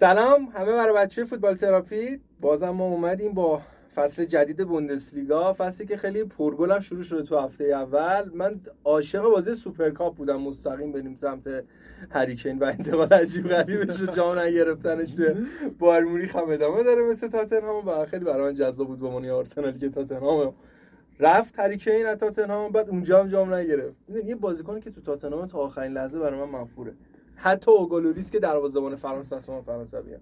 سلام همه برای بچه فوتبال تراپی. بازم ما اومدیم با فصل جدید بوندسلیگا فصلی که خیلی پرگل هم شروع شده تو هفته اول. من عاشق بازی سوپرکاپ بودم مستقیم بریم سمت هری کین و انتقال عجیب غریبش جام نگرفتنش بایرن مونیخ هم ادامه داره مثل تاتنهام. و خیلی برای من جذاب بود به آرسنال که تاتنهام رفت هری کین از تاتنهام بعد اونجا هم جام نگرفت. یه بازیکنی که تو تاتنهام تا آخرین لحظه برای من منفوره. حتی اوگولوریس که دروازه‌بان فرانسه است من فرانسوی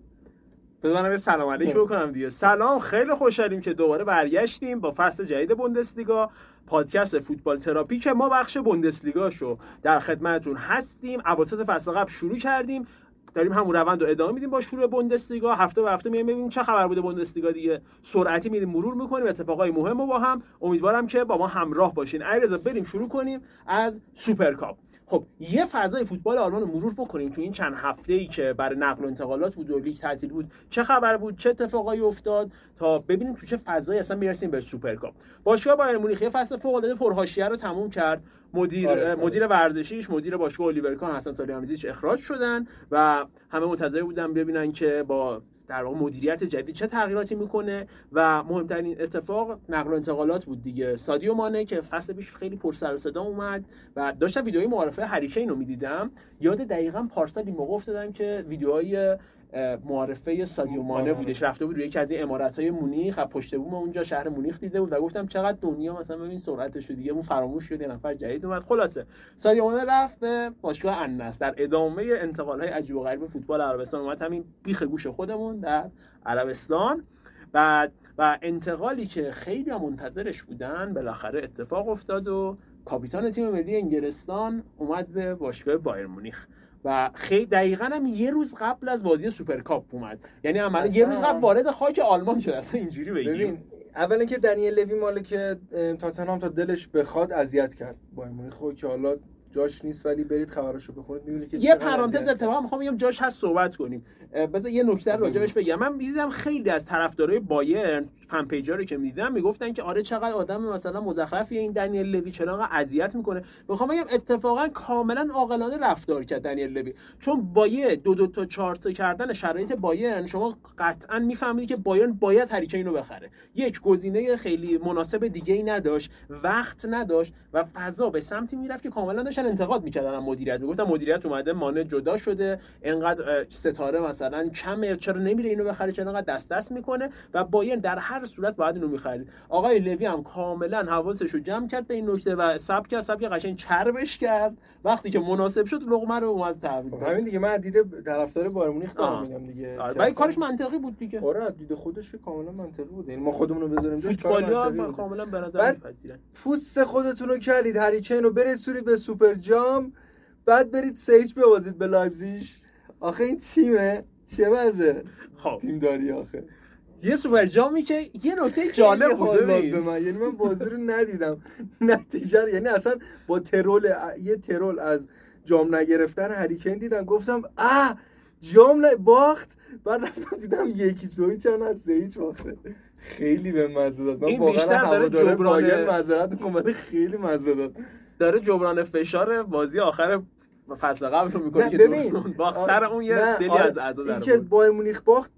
بذارم سلام علیک خب. بکنم دیگه. سلام خیلی خوشحالیم که دوباره برگشتیم با فصل جدید بوندسلیگا. پادکست فوتبال تراپی که ما بخش بوندسلیگا شو در خدمتتون هستیم. اواسط فصل قبل شروع کردیم. داریم همون روند رو ادامه میدیم با شروع بوندسلیگا. هفته به هفته میایم ببینیم چه خبر بوده بوندسلیگا دیگه. سرعتی میریم مرور می‌کنیم. اتفاقای مهم رو با هم. امیدوارم که با ما همراه باشین. علیرضا بریم شروع کنیم از سوپرکاپ. خب یه فضای فوتبال آلمان رو مرور بکنیم تو این چند هفته ای که برای نقل و انتقالات بود و لیگ تعطیل بود چه خبر بود چه اتفاقایی افتاد تا ببینیم تو چه فضایی اصلا می‌رسیم به سوپرکاپ. باشگاه بایرن مونیخ یه فصل فوق العاده پرحاشیه رو تموم کرد. مدیر آره، مدیر ورزشیش مدیر باشگاه الیور کان حسن صالح حمیدزیچ اخراج شدن و همه منتظر بودن ببینن که با در واقع مدیریت جدید چه تغییراتی می‌کنه و مهمترین اتفاق نقل و انتقالات بود دیگه. سادیو مانه که فصل پیش خیلی پر سر صدا اومد و داشتم ویدیوهای معارفه هریکین رو می‌دیدم. یاد دقیقا پارسال این موقع افتادم که ویدیوهای معارفه سادیو مانه بودش رفته بود روی یکی از این امارات های مونیخ از پشت بوم اونجا شهر مونیخ دیده بود و گفتم چقدر دنیا مثلا ببین سرعتش دیگه اون فراموش شد یه نفر جدید اومد. خلاصه سادیو مانه رفت به باشگاه انس. در ادامه انتقال های عجیب و غریب فوتبال عربستان اومد همین بیخ گوش خودمون در عربستان. بعد و انتقالی که خیلی منتظرش بودن بالاخره اتفاق افتاد و کاپیتان تیم ملی انگلستان اومد به باشگاه بایرن مونیخ. و خیلی دقیقا هم یه روز قبل از بازی سوپرکاپ اومد. یعنی عملا یه روز قبل وارد خاک آلمان شد. اصلا اینجوری بگیم. اولا که دنیل لوی مالک تاتنهام تا دلش بخواد اذیت کرد با مونیخ که حالا جاش نیست ولی برید خبرشو بخونید می‌بینید که یه پرانتز اتفاقا می‌خوام بگم جاش هست صحبت کنیم. بذار یه نکته راجبش بگم. من می‌دیدم خیلی از طرفدارای بایرن fan page ا رو که می‌دیدم می‌گفتن که آره چقدر آدم مثلا مزخرفی این دنیل لوی چرا اذیت می‌کنه. می‌خوام بگم اتفاقا کاملا عاقلانه رفتار کرد دنیل لوی. چون با یه دو دو تا چهار تا کردن شرایط بایرن شما قطعا می‌فهمید که بایرن باید هریکین رو بخره. یک گزینه خیلی مناسب دیگه ای نداشت وقت نداشت و فضا به سمتی می‌رفت که کاملا داشتن انتقاد می‌کردن مدیریت. می‌گفتن مدیریت اومده مانع جدا شده. انقدر ستاره مثلا کمه. چرا نمیره اینو بخره چرا انقدر دست دست می‌کنه؟ و بایرن در هر صورت باید اینو می‌خرید. آقای لوی هم کاملا حواسش رو جمع کرد به این نکته و سبک سبک قشنگ چربش کرد. وقتی که مناسب شد لقمه رو اومد تحویل خب، همین دیگه من دیده طرفدار بایر مونیخ میگم دیگه. آره کارش منطقی بود دیگه. آره دیده خودش کاملا منطقی بود. یعنی ما خودمون رو بذاریم جاش کاملا به نظر میپذیرن پوست خودتون رو کردید هریکین رو برسونید به سوپر جام بعد برید سیج ببازید به لایپزیگ آخه این تیمه. چه وضعه؟ خب. تیم داری آخه. یه سوپر جامی که یه نکته جالب بوده به من. یعنی من بازی رو ندیدم. نتیجه یعنی اصلا با ترول یه ترول از جام نگرفتن هریکن دیدم. گفتم اه جام. باخت. بعد رفتم دیدم یکی دوی چند از سه هیچ خیلی به مزه داد. من واقعا داره جبران معذرت می‌کنم خیلی مزه داد. داره جبران فشار بازی آخر فصل قبل رو می‌کنه که دورتموند باخت سر اون یه دلی آره. از اعضا این که بایر مونیخ باخت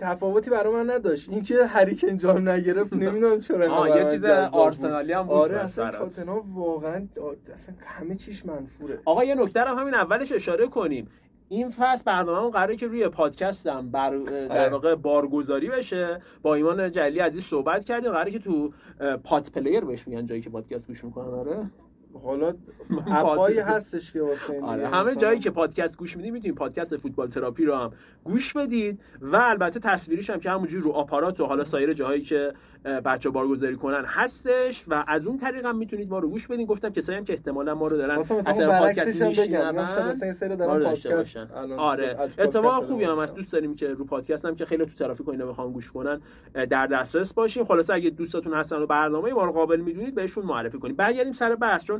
تفاوتی برای من نداشت. این که هریکن جام نگرفت نمی‌دونم چرا یه چیز آرسنالی هم بود آره اصلا تاتنهام واقعا اصلا همه چیش منفوره. آقا یه نکته هم همین اولش اشاره کنیم. این فصل برنامه قراره که روی پادکستم بر در آره. واقع بارگذاری بشه. با ایمان جلی عزیز صحبت کردیم. قراره که تو pod player بهش میگن جایی که پادکست گوش می‌کنن آره. حالا app ایی هستش که واسه آره همه جایی که پادکست گوش می‌دید می‌تونید پادکست فوتبال تراپی رو هم گوش بدید و البته تصویریش هم که همونجوری رو آپارات و حالا سایر جاهایی که بچه بارگذاری کنن هستش و از اون طریق هم می‌تونید ما رو گوش بدین. گفتم کسایی هم که احتمالا ما رو دارن اصلا پادکست آره اتفاق خوبی هم هست دوست داریم که رو پادکست هم که خیلی تو ترافیک و اینا بخوام گوش کنن در دسترس باشیم. خلاص اگه دوستاتون هستن و برنامه ما رو قابل می‌دونید بهشون معرفی کنید. برگردیم سر بحث. چون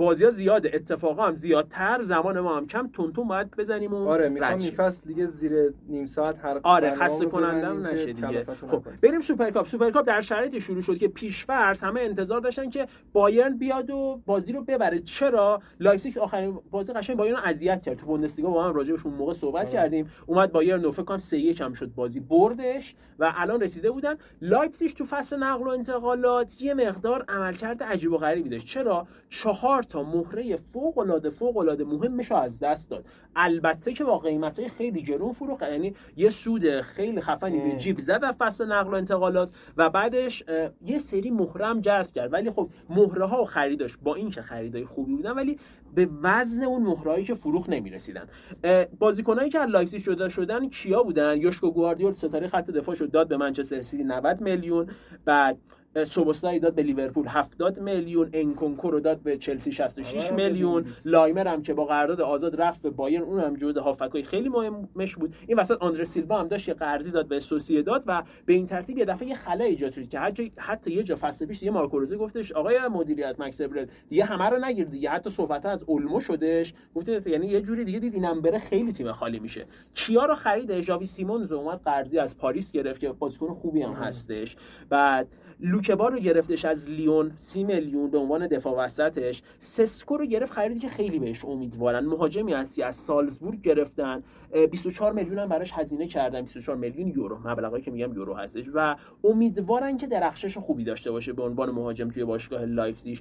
بازی ها زیاده. اتفاقا هم زیادتر. زمان ما هم کم. تونتون باید بزنیم و آره می‌خوام این فصل دیگه زیر نیم ساعت هر آره خسته کننده هم نشه دیگه. خب بریم سوپرکاپ. سوپرکاپ در شرایطی شروع شد که پیشفرض همه انتظار داشتن که بایرن بیاد و بازی رو ببره. چرا؟ لایپزیگ آخرین بازی قشنگ بایرن اذیت کرد. تو بوندسلیگا با هم راجع اون موقع صحبت آه. کردیم. اومد بایرن فکر کنم 3 1 هم شد بازی. بردش و الان رسیده بودن. لایپزیگ تو فصل نقل و انتقالات یه مقدار عملکرد عجیب و غریبی داشت. چرا؟ چهار تا مهره فوق العاده فوق العاده مهمش از دست داد. البته که با قیمت خیلی گرون فروخت یعنی یه سود خیلی خفنی به جیب زد فصل نقل و انتقالات و بعدش یه سری مهره هم جذب کرد. ولی خب مهره ها خریداش با اینکه خریدای خوبی بودن ولی به وزن اون مهره‌هایی که فروخت نمی‌رسیدن. بازیکنایی که از لایپزیگ شده شدن کیا بودن؟ یوشکو گواردیول ستاره خط دفاع شد داد به منچستر سیتی 90 میلیون. بعد سوبوسلای داد به لیورپول. 70 میلیون انکونکو رو داد به چلسی 66 آره، میلیون. لایمر هم که با قرارداد آزاد رفت به بایرن اون هم جزء هافبکای خیلی مهمش بود. این وسط آندره سیلوا هم داشت یه قرضی داد به داد و به این ترتیب یه دفعه یه خلا ایجاد شد که حتی حتی یه جا فصل پیش یه مارکو روزی گفتش آقای مدیریت مکس ابرل دیگه همه رو نگیر دیگه حتی صحبت از اولمو شدش. گفت یعنی یه جوری دیگه دید اینم بره خیلی تیم خالی میشه. کیا رو خرید ژاوی سیمونز اومد قرضی از پاریس گرفت که بازیکن خوبی هم هستش. بعد لوکبا رو گرفتش از لیون سی میلیون به عنوان دفاع وسطش. سسکو رو گرفت خریدی که خیلی بهش امیدوارن. مهاجمی هستش از سالزبورگ گرفتن. 24 میلیون هم براش هزینه کردن. 24 میلیون یورو. مبلغی که میگم یورو هستش. و امیدوارن که درخشش خوبی داشته باشه به عنوان مهاجم توی باشگاه لایپزیگ.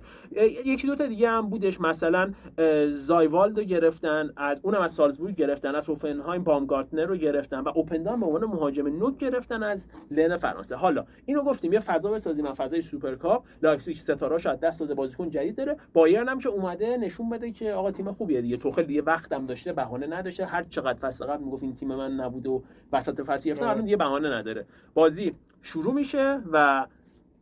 یکی دو تا دیگه هم بودش. مثلا زایوالد رو گرفتن. از اونم از سالزبورگ گرفتن. از هوفنهایم بامگارتنر رو گرفتن. و اوپندا رو به عنوان مهاجم نوک گرفتن از لن فرانسه. حالا اینو گفتیم. یه فضا بسازیم من فضای سوپرکاپ لایپزیگ ستارهاش از دست داده بازیکن جدید داره. بایرن هم که اومده نشون بده که آقا تیم خوبیه دیگه. توخل دیگه وقتم داشته بهانه نداشته. هر چقدر فصل قبل می‌گفت این تیم من نبود و وسط فصل گرفت الان دیگه بهانه نداره. بازی شروع میشه و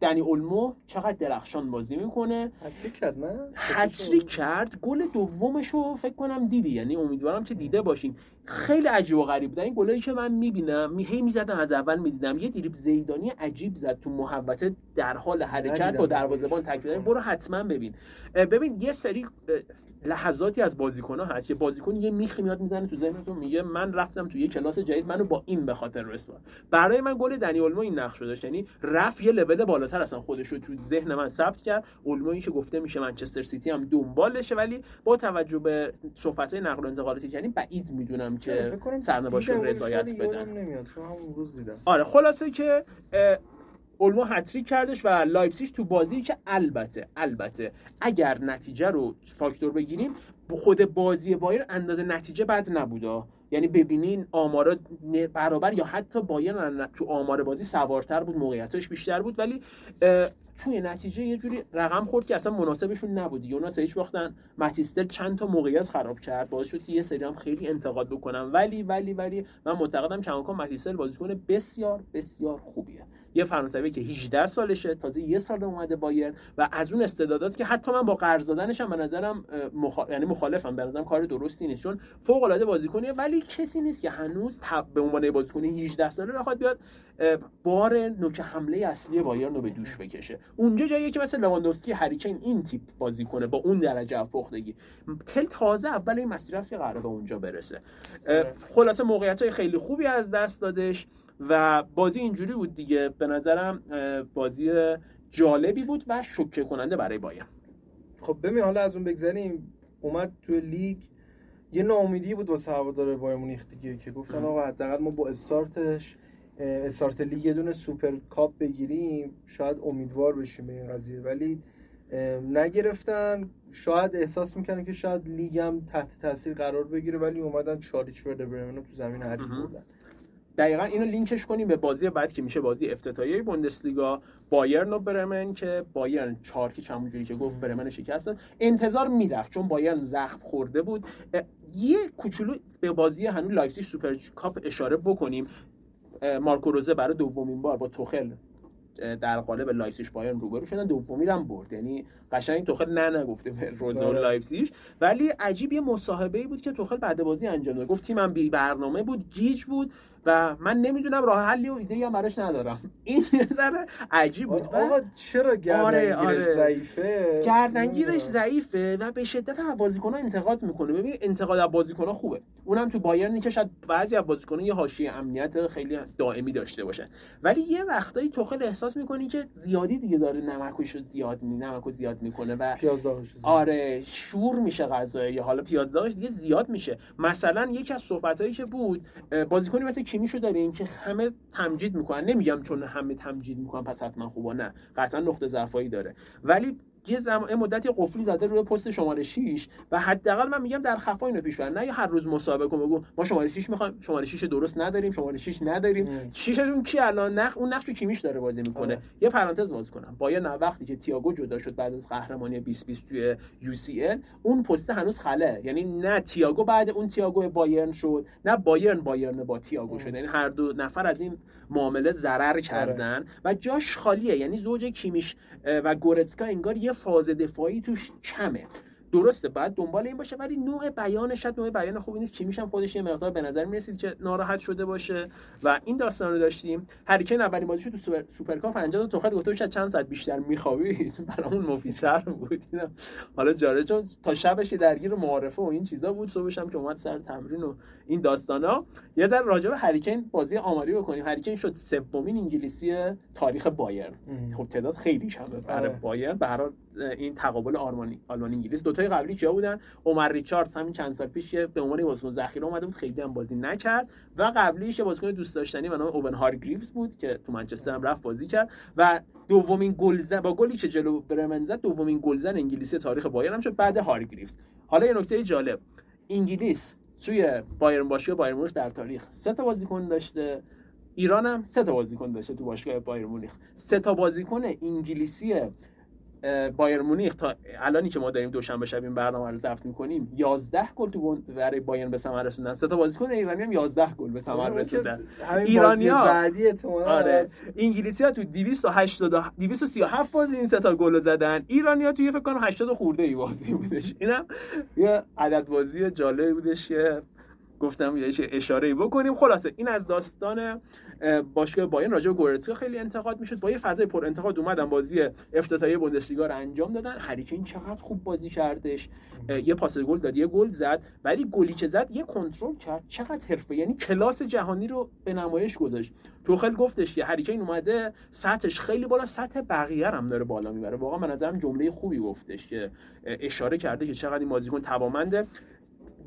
دنی اولمو چقدر درخشان بازی می‌کنه. هتریک کرد نه؟ هتریک کرد. گل دومش رو فکر کنم دیدی. یعنی امیدوارم که دیده باشین. خیلی عجیب و غریب بودن این گلایی که من می‌بینم می هی می‌زدم از اول می‌دیدم. یه دریب زیدانی عجیب زد تو محوطه در حال حرکت با دروازه‌بان تکلیف برو حتما ببین. ببین یه سری لحظاتی از بازیکن ها هست که بازیکن یه میخی میاد می‌زنه تو ذهنتون میگه من رفتم تو یه کلاس جدید منو با این به خاطر رسوند. برای من گل دنی اولمو این نقش داشت. یعنی رفت یه لول بالاتر اصلا خودش رو تو ذهن من ثبت کرد. اولمویی که گفته میشه منچستر سیتی هم دنبالشه ولی با توجه به صحبت های نقل و انتقالاتی یعنی بعید می‌دونم که سرنوشت رضایت بدن. نمیاد. روز دیدم. آره خلاصه که اولمو هتریک کردش و لایپزیگ تو بازی که البته البته اگر نتیجه رو فاکتور بگیریم خود بازی بایرن اندازه نتیجه بد نبوده یعنی ببینین آمارا برابر یا حتی بایر تو آمار بازی سوارتر بود موقعیتش بیشتر بود ولی توی نتیجه یه جوری رقم خورد که اصلا مناسبشون نبود یوناس هیچ باختن ماتیستر چند تا موقعیت خراب کرد. باعث شد که یه سری هم خیلی انتقاد بکنم. ولی ولی ولی من معتقدم کماکان ماتیستر بازیکن بسیار بسیار خوبیه. یه فرانسوی که 18 سالشه تازه یه سال اومده بایر و از اون استعدادات که حتی من با قرض دادنش هم به نظرم مخ... یعنی مخالفم به نظرم کار درستی نیست. چون فوق العاده بازیکنیه ولی کسی نیست که هنوز به عنوان بازیکن 18 ساله بخواد بیاد بار نوک حمله اصلی بایرن رو به دوش بکشه. اونجا جاییه که مثل لواندوفسکی هریکین این تیپ بازی کنه با اون درجه پختگی تل تازه اول این مسیر است که قرار اونجا برسه. خلاصه موقعیت های خیلی خوبی از دست دادش و بازی اینجوری بود دیگه. به نظرم بازی جالبی بود و شوکه کننده برای بایرن خب ببین حالا از اون بگذریم. اومد توی لیگ. یه ناامیدی بود واسه هوادار بایرن مونیخ دیگه که گفتن آقا حداقل ما با استارتش استارت لیگ یه دونه سوپر کاپ بگیریم. شاید امیدوار بشیم به این قضیه. ولی نگرفتن. شاید احساس می‌کنن که شاید لیگ هم تحت تاثیر قرار بگیره ولی اومدن چهار هیچ وردربرمن تو زمین حریف بردن دقیقا اینو لینکش کنیم به بازی بعد که میشه بازی افتتاحیه بوندسلیگا. بایرن و برمن که بایرن چهار که همونجوری که گفت برمن شکستن انتظار می‌رفت چون بایرن زخم خورده بود. یه کوچولو به بازی هنوز لایپزیگ سوپر کاپ اشاره بکنیم. مارکو روزه برای دومین بار با توخل در قالب لایپزیگ بایرن روبرو شدن. دومی هم برد. یعنی قشنگ توخل نه نگفته به روزه و آره. لایپزیگ. ولی عجیب یه مصاحبه بود که توخل بعد بازی انجام داد. گفت تیمم بی برنامه بود گیج بود. و من نمی‌دونم راه حلی و ایده هم براش ندارم. این یه ذره عجیب بود. آقا چرا گردنگیرش آره. آره. ضعیفه؟ گردنگیرش ضعیفه و به شدت از بازیکن‌ها انتقاد می‌کنه. ببین انتقاد از بازیکن‌ها خوبه. اونم تو بایرنی که شاید بعضی از بازیکن‌ها یه حاشیه امنیت خیلی دائمی داشته باشن ولی یه وقتایی خیلی احساس می‌کنی که زیادی دیگه داره نمکش زیاد می نمکو زیاد می‌کنه و آره شور میشه غذا یا حالا پیازداغش دیگه زیاد میشه. مثلا یکی از صحبتایی که بود بازیکنی مثل کیمیشو داریم که همه تمجید می‌کنن. نمیگم چون همه تمجید می‌کنن پس حتما خوبه. نه. قطعا نقطه ضعفایی داره. ولی یه زمان مدتی قفلی زده روی پست شماره 6 و حداقل من میگم در خفا اینو پیش بر. نه هر روز مسابقه کن بگو ما شماره 6 می‌خوایم شماره 6 درست نداریم شماره 6 نداریم. 6 شیشتون کی الان؟ نخ اون نقش کیمیش داره بازی می‌کنه؟ آه. یه پرانتز باز کنم. با یه وقتی که تییاگو جدا شد بعد از قهرمانی 2020 توی یو سی ال اون پست هنوز خله. یعنی نه تییاگو بعد اون تییاگو بایرن شد نه بایرن بایرن با تییاگو شد. یعنی هر دو نفر از این معامله ضرر آره. کردن و جاش خالیه. یعنی زوج کیمیش و گورتسکا انگار یه فاز دفاعی توش کمه درسته بعد دنبال این باشه ولی نوع بیانش شاید نوع بیان خوبی نیست. کیمیش هم خودش یه مقدار به نظر می‌رسید که ناراحت شده باشه. و این داستان رو داشتیم. هری کین اولین بازیشو تو سوپر سوپرکاپ انجام داد. گفته شاید چند ساعت بیشتر میخوابید. برامون مفیدتر بود. حالا جاره چون تا شبش درگیر معارفه و این چیزا بود. صبحش هم که اومد سر تمرین و این داستانا. یه ذره راجع به هریکن بازی آماری بکنیم. هریکن شد سومین انگلیسی تاریخ بایرن. خب تعداد خیلی کمه برای آره. بایرن. به هر این تقابل آلمانی آلمان انگلیس. دو تای قبلی کیا بودن؟ عمر ریچاردز همین چند سال پیش به عنوان بازیکن ذخیره اومده بود خیلی هم بازی نکرد. و قبلیش بازیکن دوست داشتنی به نام اوون هارگریوز بود که تو منچستر هم رفت بازی کرد. و دومین گلزن با گلی که جلو برمن زد دومین گلزن انگلیسی تاریخ بایرن هم شد بعد هارگریوز. حالا یه نکته جالب. انگلیس توی بایرن باشگاه بایرن مونیخ در تاریخ سه تا بازیکن داشته. ایران هم سه تا بازیکن داشته تو باشگاه بایرن مونیخ. سه تا بازیکن انگلیسی بایر مونیخ تا الانی که ما داریم دوشنبه شب این برنامه رو ضبط می‌کنیم 11 گل تو برای بایرن به ثمر رسوندن. سه تا بازیکن ایرانی هم 11 گل به ثمر رسوندن. ایرانیا بعدی آره. انگلیسی ها تو 280 237 بازی این سه تا گل زدن. ایرانیا تو یه فکر کنم 80 خورده ای بازی بودش. اینم یه عدد بازی جالب بودش که گفتم یه اشاره بکنیم. خلاصه این از داستان باشگاه بایرن راجع گورتسکا خیلی انتقاد می‌شد. با یه فضای پر انتقاد اومدن بازی افتتاحیه بوندسلیگا رو انجام دادن. هریکین چقدر خوب بازی کردش. یه پاس گل داد یه گل زد. ولی گلی که زد یه کنترل کرد. چقدر حرفه. یعنی کلاس جهانی رو به نمایش گذاشت. توخل گفتش که هریکین اومده سطحش خیلی بالا سطح بقیه هم داره بالا می‌بره. واقعا من نظرم جمله خوبی گفتش که اشاره کرده که چقدر این بازیکن توامنده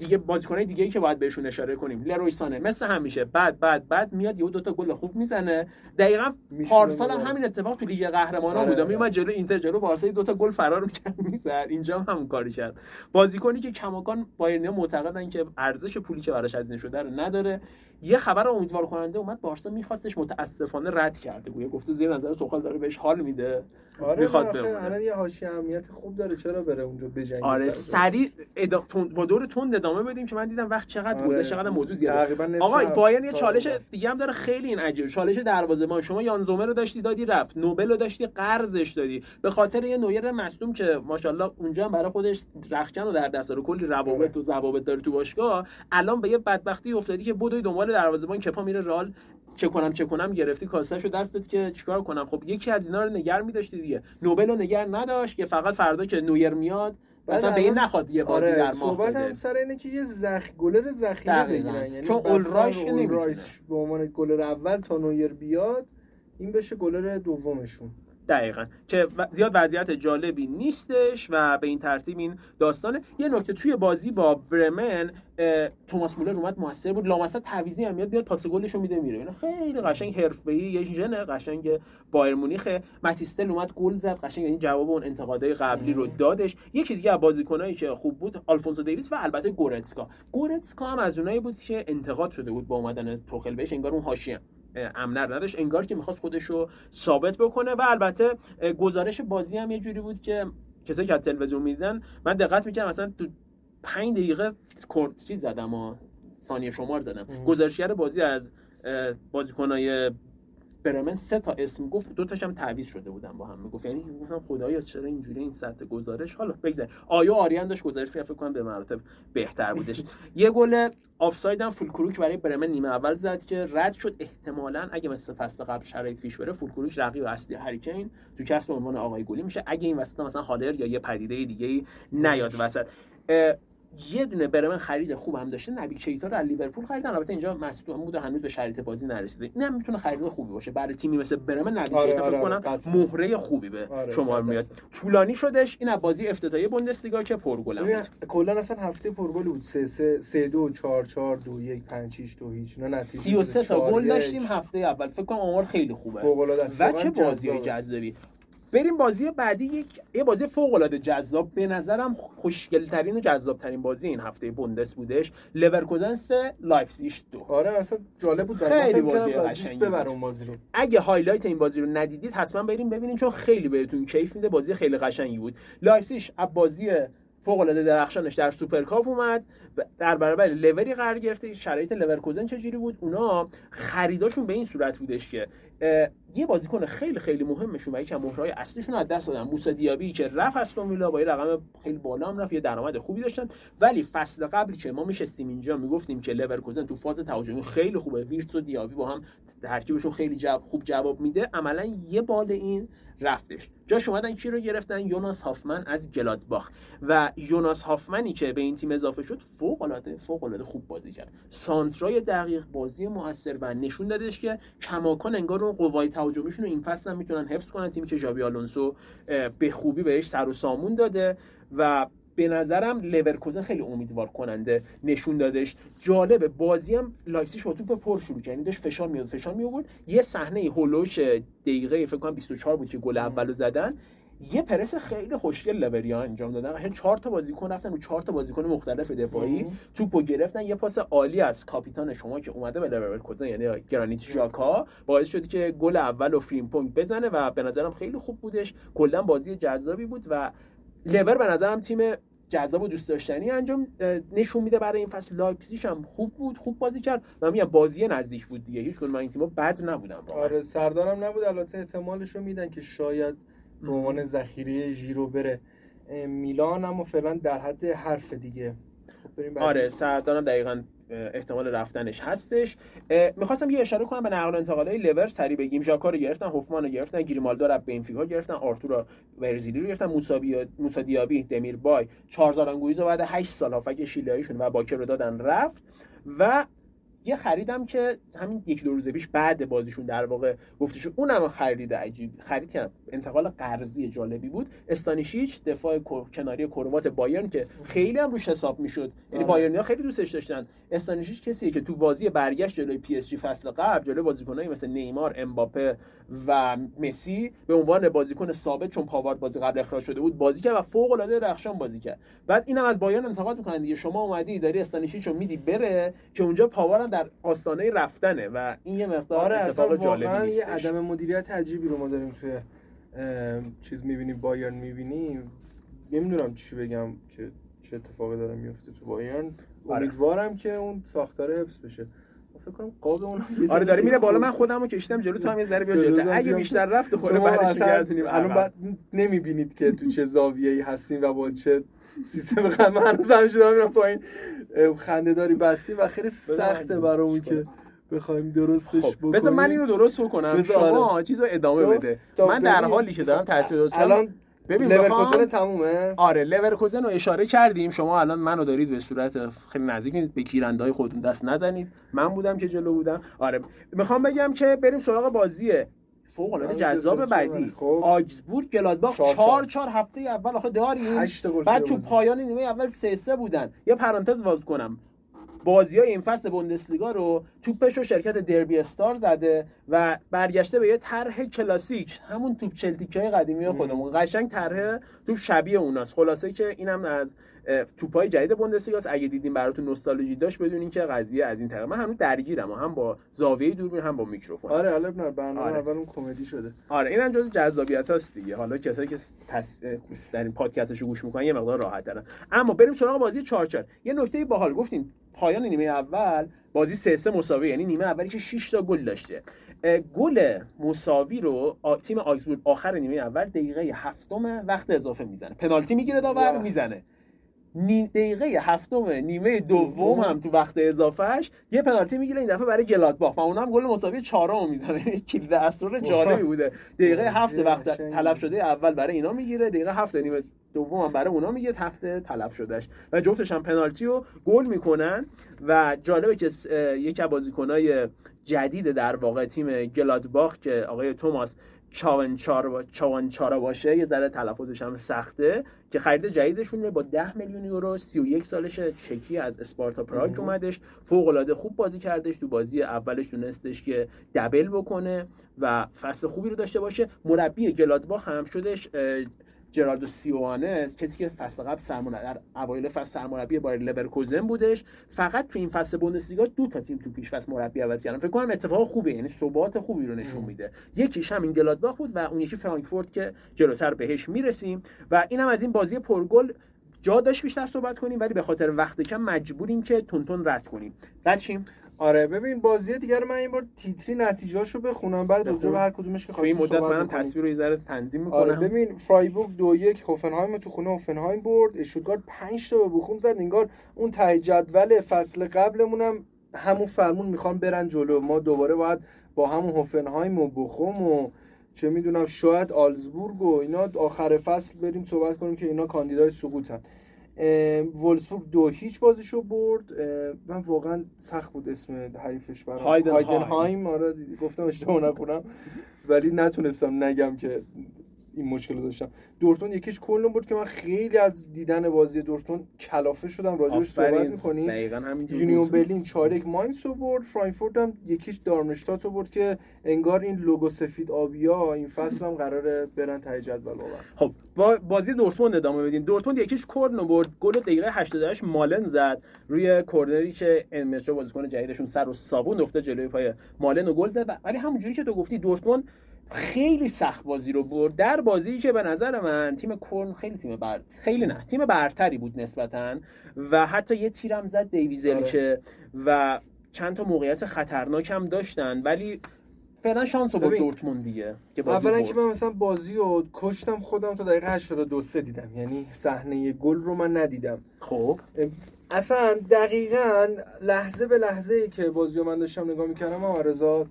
دیگه بازیکنای دیگه ای که باید بهشون اشاره کنیم. لروی سانه مثل همیشه. بعد بعد بعد میاد یهو دو تا گل خوب می‌زنه. دقیقا پارسال هم همین اتفاق تو لیگ قهرمانان بود. آره. میومد جلو اینتر جلو بارسا دو تا گل فرار می‌کرد می‌زد. اینجا هم همون کاری کرد. بازیکنی که کماکان بایرنیا معتقدن که ارزش پولی که براش هزینه شده رو نداره. یه خبر امیدوار کننده اومد بارسا میخواستش متاسفانه رد کرده بود. گفته زیر نظر توخال داره بهش حال میده. آره می‌خواد الان یه حاشیه امنیت خوب داره. چرا بره اونجا بجنگه آره سریع ادا... با دور تند ادامه بدیم که من دیدم وقت چقدر آره. چقدر موضوع زیاده. آقا بایرن یه چالش دیگه هم داره. خیلی این عجیب چالش دروازه‌بان. شما یان زومر رو داشتی دادی رفت. نوبل رو داشتی قرضش دادی. به خاطر یه نویر مصدوم که ماشاءالله اونجا هم برای خودش رخکن و در دست رو کلی روابط و ضوابط داره تو باشگاه الان به یه بدبختی افتادی که بدوی دنبال دروازه‌بان کپا میره رال چه کنم چه کنم گرفتی کاسهشو دستت که چیکار کنم؟ خب یکی از اینا رو نگر می‌داشتی دیگه. نوبل رو نگر نداشت که فقط فردا که نویر میاد مثلا به این نخواد یه بازی آره در ماه صحبت هم سر اینه که یه زخ گلر ذخیره بگیرن. یعنی چون اولرایش که نمی‌تونه. به عنوان گلر اول تا نویر بیاد این بشه گلر دومشون. دقیقا. که زیاد وضعیت جالبی نیستش و به این ترتیب این داستانه. یه نکته توی بازی با برمن توماس مولر اومد موثر بود. لامصب تعویضی هم میاد بیاد پاس گلشو میده میره. خیلی قشنگ حرفه‌ای یه ژن قشنگ بایر مونیخ. ماتیستل اومد گل زد. قشنگ این جواب اون انتقادهای قبلی رو دادش. یکی دیگه از بازیکنایی که خوب بود آلفونسو دیویس و البته گورتسکا. گورتسکا هم از اونایی بود که انتقاد شده بود با اومدن توخل بهش انگار اون حاشیه امنر نداشت انگار که می‌خواست خودش رو ثابت بکنه و البته گزارش بازی هم یه جوری بود که کسایی که از تلویزیون می‌دیدن من دقت می‌کردم مثلا تو 5 دقیقه چیز زدم و ثانیه شمار زدم. گزارشگر بازی از بازیکنای برمن سه تا اسم گفت دو تاشم تعویض شده بودن با هم. می‌گفت یعنی گفتم خدایا چرا اینجوری این سطح گزارش؟ حالا بگذار آیا آریان داشت گزارش فکر کنم به مراتب بهتر بودش. یه گل آفساید هم فولکروک برای برمن نیمه اول زد که رد شد. احتمالا اگه مثل فصل قبل شرایط پیش بره فولکروک رقیب اصلی هریکین تو کسب عنوان آقای گلی میشه. اگه این وسط مثلا هالر یا یه پدیده دیگه ای نیاد وسط. یه دونه برمن خرید خوب هم داشته نبی کیتا رو از لیورپول خریدن. البته اینجا مسعود بود هنوز به شرایط بازی نرسیده. اینم می‌تونه خرید خوبی باشه. برای تیمی مثل برمن نبی آره کیتا فکر آره، کنم مهره خوبی به آره شما میاد. طولانی شدش این بازی افتتاحیه بوندسلیگا که پرگل بود. کلا اصلا هفته پرگل بود. 3 3 3 2 4 4 2 1 5 6 2 هیچ. نه نتیجه 33 تا گل داشتیم هفته اول. فکر کنم آمار خیلی خوبه. و چه بازی جذابی. بریم بازی بعدی یک یه بازی فوق العاده جذاب. به نظرم خوشگل ترین و جذاب ترین بازی این هفته بوندس بودش. لورکوزن 3 لایپزیگ 2 آره اصلا جالب بود. خیلی بازی قشنگی بازی رو. اگه highlight این بازی رو ندیدید حتما بریم ببینین چون خیلی بهتون کیف میده. بازی خیلی قشنگی بود. لایپزیگ از بازی فوق العاده درخشانش در سوپرکاپ اومد در برابر لوری قرار گرفته. شرایط لورکوزن چجوری بود؟ اونا خریداشون به این صورت بودش که یه بازیکن خیلی خیلی مهمشون و یکم مهره‌های اصلیشون از دست دادن. موسی دیابی که رفت استون ویلا با یه رقم خیلی بالا هم رفت یه درآمد خوبی داشتن. ولی فصل قبلی که ما میشستیم اینجا می‌گفتیم که لورکوزن تو فاز تهاجمی خیلی خوبه. ویرتس و دیابی با هم ترکیبشون خیلی جواب خوب جواب میده. عملا یه بال این رفتش. جاش اومدن کی رو گرفتن؟ یوناس هافمن از گلادباخ. و یوناس هافمنی که به این تیم اضافه شد فوق العاده فوق العاده خوب بازی کرد. سانترای دقیق بازی موثر و نشون دادش که کماکان انگار اون قوای تهاجمیشون رو این فصل هم می‌تونن حفظ کنن. تیمی که ژاوی آلونسو به خوبی بهش سر و سامون داده و به نظرم لورکوزن خیلی امیدوار کننده نشون دادش. جالبه بازی هم لایپزیگ با توپ پر شروع کرد. یعنی داشت فشار میاد فشار می آورد یه صحنه حول و حوش دقیقه فکر کنم 24 بود که گل اولو زدن. یه پرس خیلی خوشگل لوریا انجام دادن. هر چهار تا بازیکن رفتن و چهار تا بازیکن مختلف دفاعی. توپو گرفتن. یه پاس عالی از کاپیتان شما که اومده به لورکوزن یعنی گرانیت ژاکا باعث شد که گل اول و فریمپونگ بزنه و به نظرم خیلی خوب بودش. کلا بازی جذابی بود و لور به نظرم تیم جذاب و دوست داشتنی انجام نشون میده برای این فصل. لایپزیگ هم خوب بود خوب بازی کرد. و میگم بازی نزدیک بود دیگه. هیچ کدوم این تیم‌ها بد نبودن آره سردارم نبود. البته احتمالش رو میدن که شاید به عنوان ذخیره ژیرو بره. میلان اما فعلا در حد حرف دیگه. خب آره سردارم دقیقا احتمال رفتنش هستش. می‌خواستم یه اشاره کنم به نقل و انتقالای لور سری بگیم ژاکا رو گرفتن هوفمان رو گرفتن گریمالدو رو بنفیکا گرفتن آرتور ورزیلی رو گرفتن موسا دیابی دمیر بای. چارزارانگویز رو بعد 8 سال هافک شیلیاییشون و باکر رو دادن رفت. و یه خریدم که همین یک دو روز پیش بعد بازیشون در واقع گفتش اونم خرید عجیب خرید کردم انتقال قرضی جالبی بود. استانیشیچ دفاع کناری کروات بایرن که خیلی هم روش حساب می‌شد. یعنی آره. بایرنیا خیلی دوستش داشتن. استانیشیچ کسیه که تو بازی برگشت جلوی پی اس جی فصل قبل جلوی بازیکنایی مثل نیمار امباپه و مسی به عنوان بازیکن ثابت چون پاوارد بازی قبل اخراج شده بود بازی کرد و فوق العاده درخشان بازی کرد. بعد اینم از بایرن انتقاد می‌کنن دیگه. شما اومدی داری استانیشیچ رو میدی بره که اونجا پاوار در آستانه رفتنه و این یه مقدار آره اتفاق جالبی نیستش. یه عدم مدیریت عجیبی رو ما داریم توی چیز می‌بینیم بایرن می‌بینیم نمی‌دونم چی بگم که چه اتفاقی داره میفته تو بایرن. آره. امیدوارم که اون ساختار حفظ بشه. فکر کنم قاب اون آره داره میره بالا من خودمو کشیدم جلو تو هم یه ذره بیا جلو اگه بیشتر رفت دوباره بعدش میگردونیم الان بعد نمی‌بینید که تو چه زاویه‌ای هستیم و با چه سیستم قدم هنوز هم شده میرم پایین. خنده داری بستی و خیلی سخته برامون که بخوایم درستش خب. بکنیم بذار من اینو درست بکنم. شما آره. چیزو ادامه بده. من در حالی که دارم تصویر درست الان ببین لورکوزن تمومه. آره لورکوزن رو اشاره کردیم. شما الان منو دارید به صورت خیلی نزدیک به گیرنده های خودتون دست نزنید. من بودم که جلو بودم. آره می‌خوام بگم که بریم سراغ بازی فوق العاده جذاب بعدی. خب. آگزبورگ گلادباخ 4 4 هفته اول آخه داریم بعد تو پایان نیمه اول 3 3 بودن. یه پرانتز باز کنم. بازی های این فصل بوندسلیگا رو توپش رو شرکت دربی استار زده و برگشته به یه طرح کلاسیک. همون توپ چلتیکای قدیمی خودمون. قشنگ طرح توپ شبیه اوناست. خلاصه که اینم از توپای جدید بوندسلیگا اگه دیدیم براتون نوستالژی داشت بدونین که قضیه از این طرح من هنوز درگیرم هم با زاویه دوربین هم با میکروفون. آره حالا برنامه آره. اول کمدی شده. آره اینم جز جذابیت هاست دیگه. حالا کسایی که تس... در این پادکستشو گوش می‌کنن یه مقدار راحت ترن. اما بریم سراغ بازی 4 4 یه نکته باحال گفتیم پایان نیمه اول بازی 3 3 مساوی یعنی نیمه اولی که 6 تا گل داشته. گل مساوی رو تیم آیزبورگ آخر نیمه اول دقیقه هفتم وقت اضافه می‌زنه. پنالتی می‌گیره داور می‌زنه. دقیقه هفتم نیمه دوم هم تو وقت اضافهش یه پنالتی می‌گیره این دفعه برای گلادباخ و اونم گل مساوی چهارم می‌زنه. کلید اسرار جالبی بوده. دقیقه هفت وقت تلف شده اول برای اینا می‌گیره دقیقه هفت نیمه دوم هم برای اونا میگه هفته تلف شدهش و جفتش هم پنالتی رو گل می‌کنن و جالبه که یک از بازیکنای جدید در واقع تیم گلادباخ که آقای توماس چوانچارا باشه یه ذره تلفظش هم سخته که خرید جدیدشون با 10 میلیون یورو 31 سالش چکی از اسپارتا پراگ اومدش فوق العاده خوب بازی کردش تو بازی اولش تونستش که double بکنه و فصل خوبی رو داشته باشه. مربی گلادباخ هم شدش جراردو سئوانه کسی که فصل قبل سرمربی در اوایل فصل سرمربی بایر لورکوزن بودش. فقط تو این فصل بوندسلیگا دو تا تیم تو پیش فصل مربی عوض کردن. فکر کنم اتفاق خوبه یعنی ثبات خوبی رو نشون میده. یکیش همین گلادباخ بود و اون یکی فرانکفورت که جلوتر بهش می‌رسیم. و اینم از این بازی پرگل جا داشت بیشتر صحبت کنیم ولی به خاطر وقت کم مجبوریم که تونتون رد کنیم. رد آره ببین بازی دیگه رو من این بار تیتری نتیجهاشو بخونم بعد راجع به هر کدومش که این مدت منم تصویر رو یه ذره تنظیم می‌کنم. آره ببین فرایبورگ دو یک هوفنهایم تو خونه هوفنهایم برد اشتوتگارت 5 تا به بخوم زد انگار اون ته جدول فصل قبلمونم همون فرمون می‌خوان برن جلو. ما دوباره باید با همون هوفنهایم و بخوم و چه می‌دونم شاید آلزبورگ و اینا آخر فصل بریم صحبت کنیم که اینا کاندیدای سقوطن. وولسبورگ دو هیچ بازیشو برد. من واقعا سخت بود اسم حریفش برام. هایدنهایم. آره گفتم اشتباه نکنم. ولی نتونستم نگم که این مشکل رو داشتم. دورتون یکیش کلن بود که من خیلی از دیدن بازی دورتون کلافه شدم. راجبش صحبت می‌کنیم. یونیون برلین چار یک ماینس رو برد. فرانکفورت هم یکیش دارمشتات رو برد که انگار این لوگو سفید آبیا این فصل هم قراره برن ته جدول خب با بازی دورتموند ادامه بدیم. دورتموند یکیش کلن برد. گل دقیقه 88 مالن زد. روی کرنری که امچو بازیکن جدیدشون سر و صابون افتاد جلوی پای مالن و گل زد. ولی همونجوری که تو گفتی دورتموند خیلی سخت بازی رو برد. در بازی که به نظر من تیم کلن خیلی تیم بر خیلی نه تیم برتری بود نسبتا و حتی یه تیرم زد دیویزل آره. که و چند تا موقعیت خطرناک هم داشتن ولی فعلا شانس رو با دورتموند دیگه که بازی اولا که من مثلا بازی رو کشتم خودم تا دقیقه 82 سه دیدم. یعنی صحنه گل رو من ندیدم. خب. اصلا دقیقا لحظه به لحظه که بازی رو من داشتم نگاه می‌کردم رضا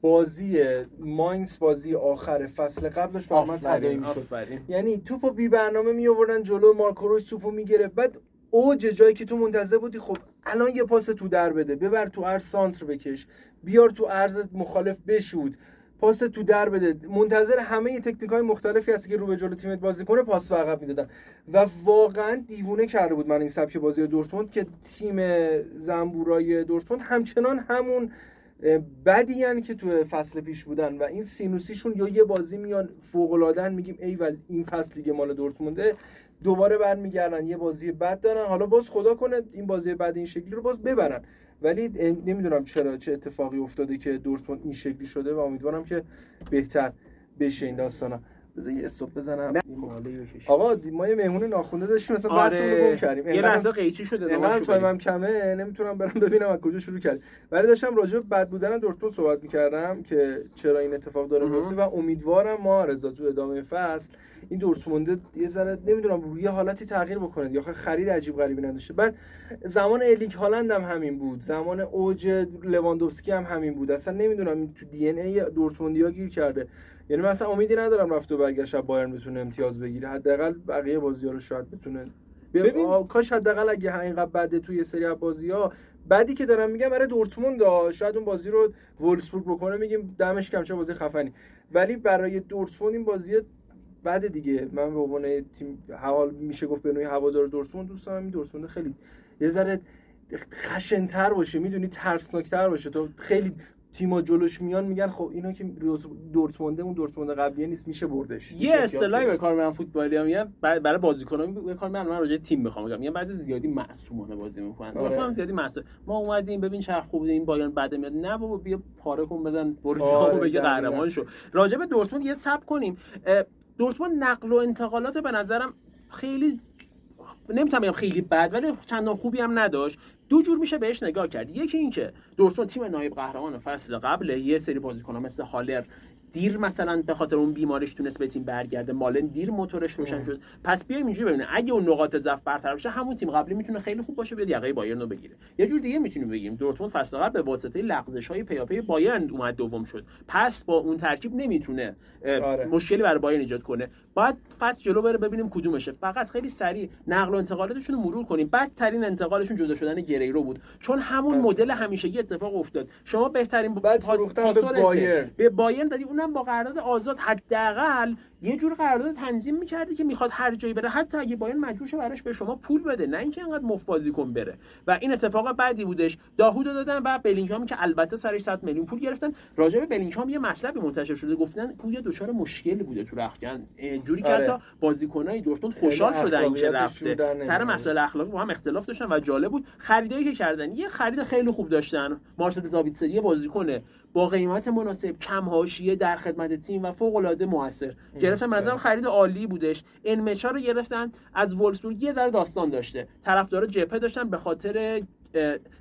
بازی ماینز بازی آخر فصل قبلش برای من تداعی می‌شد. یعنی توپو بی برنامه می آوردن جلو مارکو روی توپو می‌گرفت. بعد اوج جایی که تو منتظر بودی خب الان یه پاس تو در بده. ببر تو ارز سانتر بکش. بیار تو ارز مخالف بشود. پاس تو در بده. منتظر همه تکنیک های مختلفی هستی که رو به جلو تیمت بازی کنه پاس به عقب می‌دادن. و واقعا دیوونه کرده بود من این سبک بازی دورتموند که تیم زنبورای دورتموند همچنان همون بدی یعنی که تو فصل پیش بودن و این سینوسیشون یا یه بازی میان فوق العاده میگیم ای ول این فصل دیگه مال دورتمونده. دوباره برمیگردن یه بازی بد دارن. حالا باز خدا کنه این بازی بد این شکلی رو باز ببرن. ولی نمی‌دونم چرا چه اتفاقی افتاده که دورتموند این شکلی شده و امیدوارم که بهتر بشه این داستانا. بذار یه استوب بزنم. آقا ما یه مهمون ناخونده داشتیم مثلا آره. رو گم کردیم. یه لحظه قیچی شده من تایمم کمه نمی‌تونم برم ببینم از کجا شروع کرد ولی داشتم راجع به بد بودن دورتموند صحبت می‌کردم که چرا این اتفاق داره میفته و امیدوارم ما رضا تو ادامه فصل این دورتموند یه ذره نمی‌دونم روی حالتی تغییر بکنه یا خرید عجیب غریبی نداشته. بعد زمان الیک هالند هم همین بود. زمان اوج لواندوفسکی هم همین بود. اصلا نمی‌دونم تو دی ان ای دورتموندیا گیر کرده. یعنی مثلا امیدی ندارم رفت و برگشت بایرن بتونه امتیاز بگیره. حداقل بقیه بازی ها رو شاید بتونه ببین کاش حداقل اگه اینقدر بده توی سری از بازی ها بعدی که دارم میگم برای دورتموند شاید اون بازی رو وولسبورگ بکنه میگیم دمش کم چه بازی خفنی. ولی برای دورتموند این بازی بعد دیگه من به عنوان تیم حوال میشه گفت به نوعی هوادار دورتموند دوست دارم. این دورتموند خیلی یه ذره خشنتر باشه می‌دونی ترسناکتر باشه. تو خیلی تیما جلوش میان میگن خب اینا که دورتمونده اون دورتموند قبلیه نیست میشه بردش. یه اصطلاحی به کار میرن فوتبالی هم میگن برای بازیکنان به کار میرن من راجع تیم می‌خوام بگم. میگن بعضی زیادی معصومانه بازی می‌کنن. آره. هم زیادی معصوم. ما اومدیم ببین چه خوب این بایرن بعد میاد. نه بابا بیا پاره کن بزن برو آره بگه قهرمان شو. راجع به دورتموند یه سب کنیم. دورتموند نقل و انتقالات به نظرم خیلی نمی‌تونم بگم خیلی بد ولی چندان خوبی هم نداشت. دو جور میشه بهش نگاه کرد. یکی اینکه دورتموند تیم نایب قهرمان فصل قبل یه سری بازیکن‌ها مثل هالر دیر مثلا به خاطر اون بیماریش تونست به تیم برگرده. مالن دیر موتورش روشن شد. پس بیایم اینجوری ببینیم. اگه اون نقاط ضعف برطرف بشه همون تیم قبلی می‌تونه خیلی خوب باشه بیاد یقه بایرن رو بگیره. یه جور دیگه می‌تونیم بگیم. دورتموند فصل قبل به واسطه لغزش های پیاپی بایرن اومد دوم شد. پس با اون ترکیب نمی‌تونه آره. مشکلی برای بایرن ایجاد کنه. باید فصل جلو بره ببینیم کدومشه. فقط خیلی سریع نقل و انتقالاتشون رو مرور کنیم. بدترین انتقالشون جدا شدن گریرو بود. چون همون مدل همیشگی اتفاق افتاد. شما بهترین پاس به بایرن. به بایرن دادی با قرارداد آزاد حداقل یه جور قرارداد تنظیم می‌کردی که می‌خواد هر جایی بره. حتی اگه بایرن مجبور شه براش به شما پول بده نه اینکه انقدر مفت بازیکن بره. و این اتفاق بعدی بودش. داهود دادن و بلینگهام که البته سرش 100 میلیون پول گرفتن. راجع به بلینگهام یه مطلبی منتشر شده. گفتن پویا دچار مشکلی بوده تو رختکن جوری که آره. حتی بازیکنای دورتموند خوشحال شدن که رفته. سر مسائل اخلاقی با هم اختلاف داشتن و جالب بود. خریدایی که کردن یه خرید خیلی خوب داشتن. مارسل زابیتسری بازیکن با قیمت مناسب کم حاشیه در خدمت تیم و فوق العاده موثر گرفتن مثلا خرید عالی بودش. انمچا رو گرفتن از وولسبورگ یه ذره داستان داشته. طرفدارا جبهه داشتن به خاطر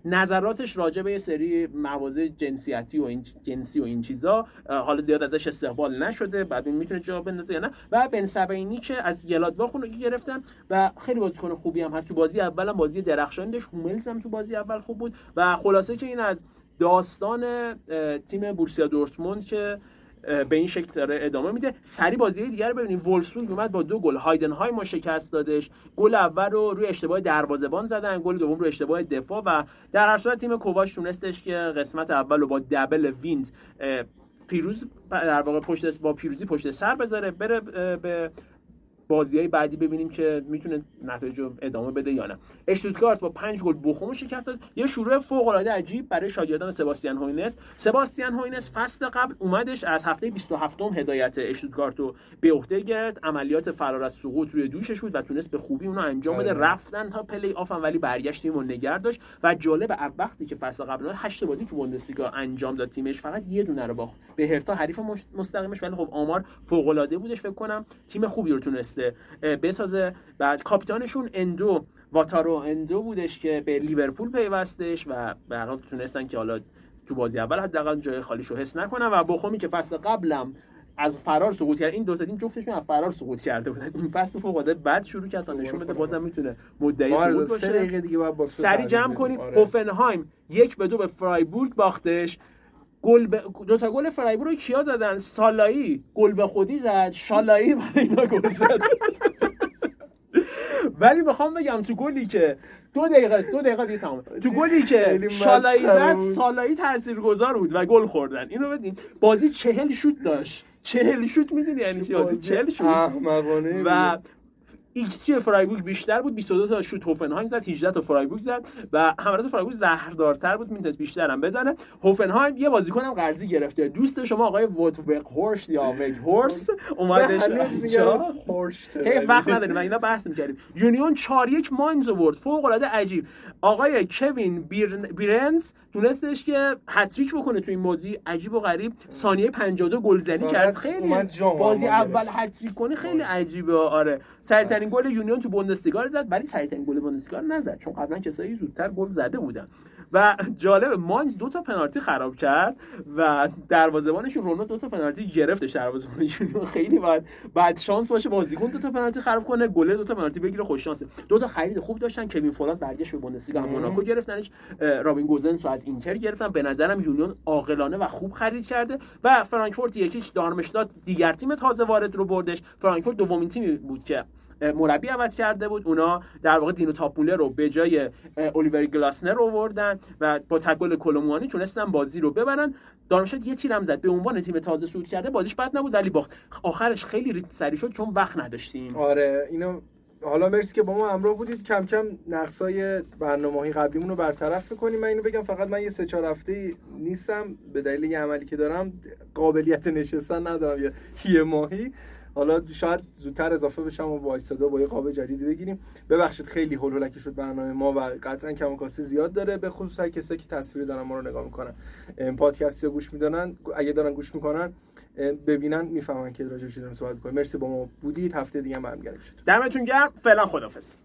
نظراتش راجع به یه سری مواضع جنسیتی و این جنسی و این چیزا. حالا زیاد ازش استقبال نشده بعد این می‌تونه جواب بندازه یا نه. و بن سبینی که از گلادباخ رو گرفتن و خیلی بازیکن خوبی هم هست. تو بازی اول هم بازی درخشان داشت هوملز هم تو بازی اول خوب بود. و خلاصه که این از داستان تیم بورسیا دورتموند که به این شکل داره ادامه میده. سری بازی دیگر ببینیم. وولسبورگ اومد با دو گل. هایدنهای ما شکست دادش. گل اول رو روی اشتباه دروازه‌بان زدن. گل دوم رو اشتباه دفاع و در هر صورت تیم کوواش تونستش که قسمت اول رو با دبل ویند پیروز در واقع پشت با پیروزی پشت سر بذاره بره به بازی های بعدی ببینیم که می‌تونه نتایج رو ادامه بده یا نه. اشتوتگارت با پنج گل بوخوم شکست داد. یه شروع فوق العاده عجیب برای شاگردان سباستیان هوینس. سباستیان هوینس فصل قبل اومدش از هفته 27 م هدایت اشتوتگارت رو به عهده گرفت. عملیات فرار از سقوط روی دوشش بود و تونست به خوبی اونو انجام بده. آره. رفتن تا پلی آف ولی برگشت و نگه داشت و جالب وقتی که فصل قبل 8 بازی تو بوندسلیگا انجام داد تیمش. فقط یه دونه رو باخت. به هرتا حریف مستقیمش. ولی خب آمار فوق العاده بودش فکر کنم. تیم خوبی رو تونسته بسازه. بعد کاپیتانشون اندو واتارو اندو بودش که به لیورپول پیوستش و به تونستن که حالا تو بازی اول حداقل جای خالیش رو حس نکنن و بخومی که فصل قبلم از فرار سقوط کرد. این دو تا تیم جفتشون از فرار سقوط کرده بودن. این فصل فوق العاده بد شروع کرد. تا نشون بده بازم می‌تونه مدعی سقوط باشه. سری جمع کنیم. آره. هوفنهایم یک به دو به فرایبورگ باختش. گل ب... دو تا گل فرایبورگ رو کیا زدن؟ سالایی گل به خودی زد شالایی برای اینا گل زد. ولی می‌خوام بگم تو گلی که دو دقیقه دو دقیقه دیگه تمام. تو گلی که شالایی زد سالایی تاثیرگذار بود و گل خوردن. اینو بدین. بازی چهل شوت داشت. چهل شوت می‌دونی یعنی چی؟ بازی چهل شوت. و ایکس جی فرایبورگ بیشتر بود 22 تا شوت هوفنهایم زد 18 تا فرایبورگ زد و حملات فرایبورگ زهردارتر بود می‌تونست بیشتر هم بزنه. هوفنهایم یه بازیکن هم قرضی گرفته. دوست شما آقای ووت وگهورست یا وگهورس؟ اومدش. هی وقت نداریم اینا بحث می‌کردیم. یونیون 4 1 ماینز آورد فوق العاده عجیب. آقای کوین بهرنس تونستش که هتریک بکنه تو این بازی. عجیب و غریب. ثانیه 52 گلزنی کرد. خیلی بازی اول هتریک کنه خیلی عجیبه. آره. سریعترین گل یونیون تو بوندسلیگا زد ولی سریعترین گل بوندسلیگا نزد چون قبلا کسایی زودتر گل زده بودن. و جالب ماینز دو تا پنالتی خراب کرد و دروازه‌بانشون رونو دو تا پنالتی گرفتش دروازه‌بان یونیون. خیلی بعد بعد شانس باشه بازیکن دو تا پنالتی خراب کنه گل دو تا پنالتی بگیره خوش شانسه. دو تا خرید خوب داشتن کوین فولاند برگشت به بوندسلیگا موناکو گرفتنش رابین گوزنس از اینتر گرفتن. به نظرم یونیون عاقلانه و خوب خرید کرده و فرانکفورت یکیش دارمشتات دیگر تیم تازه وارد رو بردش. فرانکفورت دومین تیمی بود که مربی عوض کرده بود. اونا در واقع دینو تاپمولر رو به جای الیور گلاسنر آوردن و با تگل کلوموانی تونستن بازی رو ببرن. دارمشت یه تیرم زد. به عنوان تیم تازه صعود کرده بازیش بد نبود ولی باخت. آخرش خیلی ریت سری شد چون وقت نداشتیم. آره اینو حالا مرسی که با ما همراه بودید. کم کم نقصای برنامه‌های قبلیمون رو برطرف کنیم من اینو بگم فقط من یه سه چهار هفته نیستم. به دلیل یه عملی که دارم قابلیت نشستن ندارم. یه ماهی. حالا شاید زودتر اضافه بشم و با صدا با یه قاب جدیدی بگیریم. ببخشید خیلی هول هولکی شد برنامه ما و قطعا کم زیاد داره به خصوص کسایی که تصویر دارن ما رو نگاه می‌کنن. پادکست یا گوش می‌دونن اگه دارن گوش می‌کنن ببینن می‌فهمن که راجع به چی صحبت کنیم مرسی با ما بودید. هفته دیگه هم برمیگردیم دمتون گرم. فعلا خدافظ